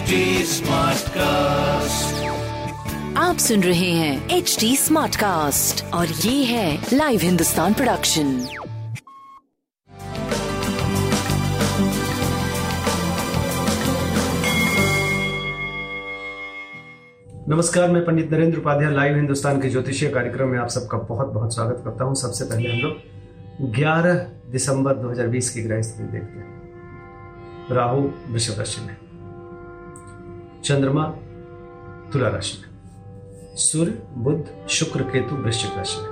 HD Smartcast. आप सुन रहे हैं एच डी स्मार्ट कास्ट और ये है लाइव हिंदुस्तान प्रोडक्शन नमस्कार मैं पंडित नरेंद्र उपाध्याय लाइव हिंदुस्तान के ज्योतिषीय कार्यक्रम में आप सबका बहुत बहुत स्वागत करता हूँ। सबसे पहले हम लोग 11 दिसंबर 2020 की ग्रह स्थिति देखते हैं। राहु वृषभ राशि में। चंद्रमा, तुला राशि। में सूर्य बुद्ध शुक्र, केतु, वृश्चिक राशि में।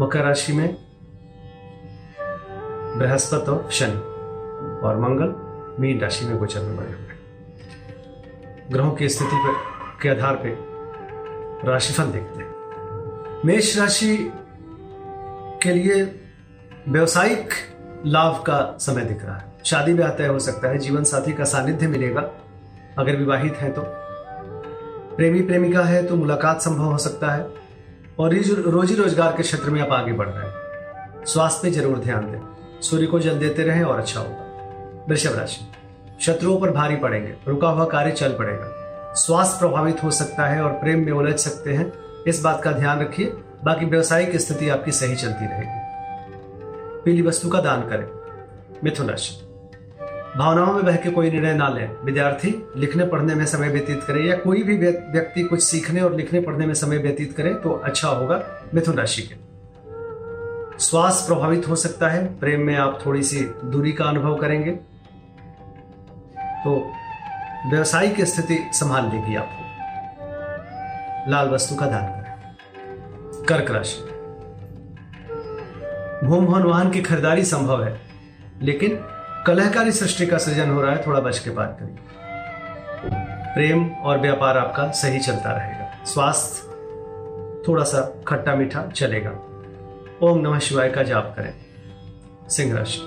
मकर राशि में बृहस्पति और शनि और मंगल मीन राशि में गोचर में बने हुए ग्रहों की स्थिति पर, के आधार पर राशिफल देखते हैं। मेष राशि के लिए व्यवसायिक लाभ का समय दिख रहा है। शादी ब्याह तय हो सकता है, जीवन साथी का सानिध्य मिलेगा। अगर विवाहित है तो। प्रेमी प्रेमिका है तो मुलाकात संभव हो सकता है, और रोजी रोज़गार के क्षेत्र में आप आगे बढ़ रहे हैं। स्वास्थ्य पे ज़रूर ध्यान दें। सूर्य को जल देते रहें और अच्छा होगा। वृषभ राशि। शत्रुओं पर भारी पड़ेंगे। रुका हुआ कार्य चल पड़ेगा। स्वास्थ्य प्रभावित हो सकता है और प्रेम में उलझ सकते हैं। इस बात का ध्यान रखिए। बाकी व्यवसायिक स्थिति आपकी सही चलती रहेगी। पीली वस्तु का दान करें। मिथुन राशि। भावनाओं में बह के कोई निर्णय ना लें। विद्यार्थी, लिखने पढ़ने में समय व्यतीत करे या कोई भी व्यक्ति कुछ सीखने और लिखने पढ़ने में समय व्यतीत करे तो अच्छा होगा मिथुन राशि के। स्वास्थ्य प्रभावित हो सकता है। प्रेम में आप थोड़ी सी दूरी का अनुभव करेंगे। तो व्यवसायिक स्थिति संभाल लेगी आपको लाल वस्तु का दान करें। कर्क राशि। भूम भवन वाहन की खरीदारी संभव है। लेकिन कलहकारी सृष्टि का सृजन हो रहा है थोड़ा बच के बात करिए प्रेम और व्यापार आपका सही चलता रहेगा। स्वास्थ्य थोड़ा सा खट्टा मीठा चलेगा। ओम नमः शिवाय का जाप करें। सिंह राशि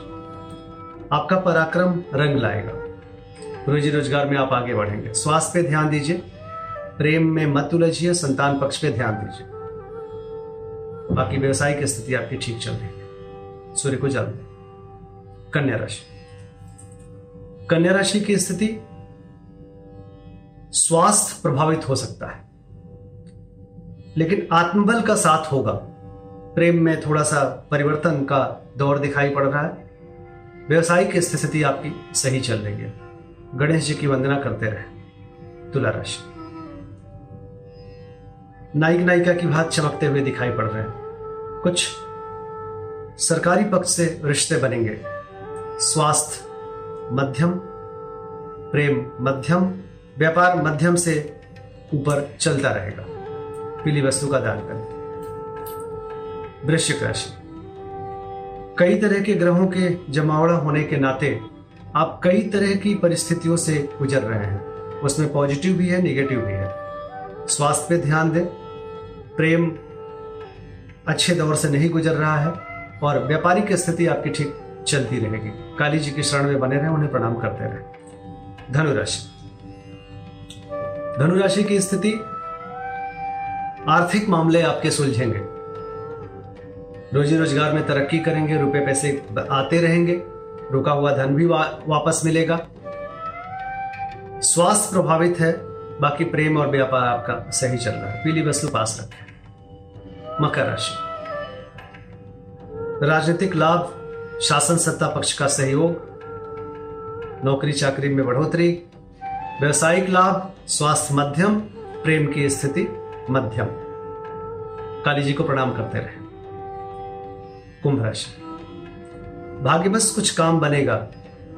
आपका पराक्रम रंग लाएगा। रोजी रोज़गार में आप आगे बढ़ेंगे। स्वास्थ्य पे ध्यान दीजिए। प्रेम में मत उलझिए, संतान पक्ष पे ध्यान दीजिए। बाकी व्यवसायिक स्थिति आपकी ठीक चल रही है। सूर्य को जल कन्या राशि। कन्या राशि की स्थिति स्वास्थ्य प्रभावित हो सकता है। लेकिन आत्मबल का साथ होगा। प्रेम में थोड़ा सा परिवर्तन का दौर दिखाई पड़ रहा है। व्यवसायिक स्थिति आपकी सही चल रही है। गणेश जी की वंदना करते रहे। तुला राशि। नायक नायिका की भात चमकते हुए दिखाई पड़ रहे हैं। कुछ सरकारी पक्ष से रिश्ते बनेंगे। स्वास्थ्य मध्यम, प्रेम मध्यम, व्यापार मध्यम से ऊपर चलता रहेगा। पीली वस्तु का दान करें। वृश्चिक राशि। कई तरह के ग्रहों के जमावड़ा होने के नाते आप कई तरह की परिस्थितियों से गुजर रहे हैं। उसमें पॉजिटिव भी है, निगेटिव भी है। स्वास्थ्य पे ध्यान दें। प्रेम अच्छे दौर से नहीं गुजर रहा है और व्यापारिक स्थिति आपकी ठीक चलती रहेगी। काली जी के शरण में बने रहे उन्हें प्रणाम करते रहे। धनुराशि। धनुराशि की स्थिति आर्थिक मामले आपके सुलझेंगे। रोजी रोज़गार में तरक्की करेंगे रुपए पैसे आते रहेंगे रुका हुआ धन भी वा, वापस मिलेगा। स्वास्थ्य प्रभावित है बाकी प्रेम और व्यापार आपका सही चल रहा है। पीली वस्तु पास रखें। मकर राशि। राजनीतिक लाभ शासन सत्ता पक्ष का सहयोग, नौकरी चाकरी में बढ़ोतरी, व्यवसायिक लाभ, स्वास्थ्य मध्यम, प्रेम की स्थिति मध्यम। काली जी को प्रणाम करते रहे। कुंभ राशि। भाग्यवश कुछ काम बनेगा,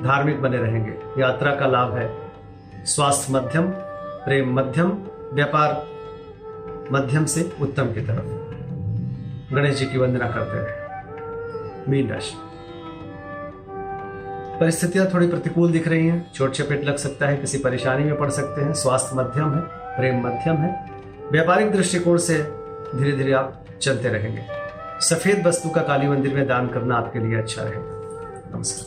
धार्मिक बने रहेंगे, यात्रा का लाभ है। स्वास्थ्य मध्यम, प्रेम मध्यम, व्यापार मध्यम से उत्तम की तरफ़। गणेश जी की वंदना करते रहे। मीन राशि। परिस्थितियाँ थोड़ी प्रतिकूल दिख रही हैं। चोट चपेट लग सकता है, किसी परेशानी में पड़ सकते हैं। स्वास्थ्य मध्यम है, प्रेम मध्यम है। व्यापारिक दृष्टिकोण से धीरे धीरे आप चलते रहेंगे। सफ़ेद वस्तु का काली मंदिर में दान करना आपके लिए अच्छा रहेगा। नमस्कार।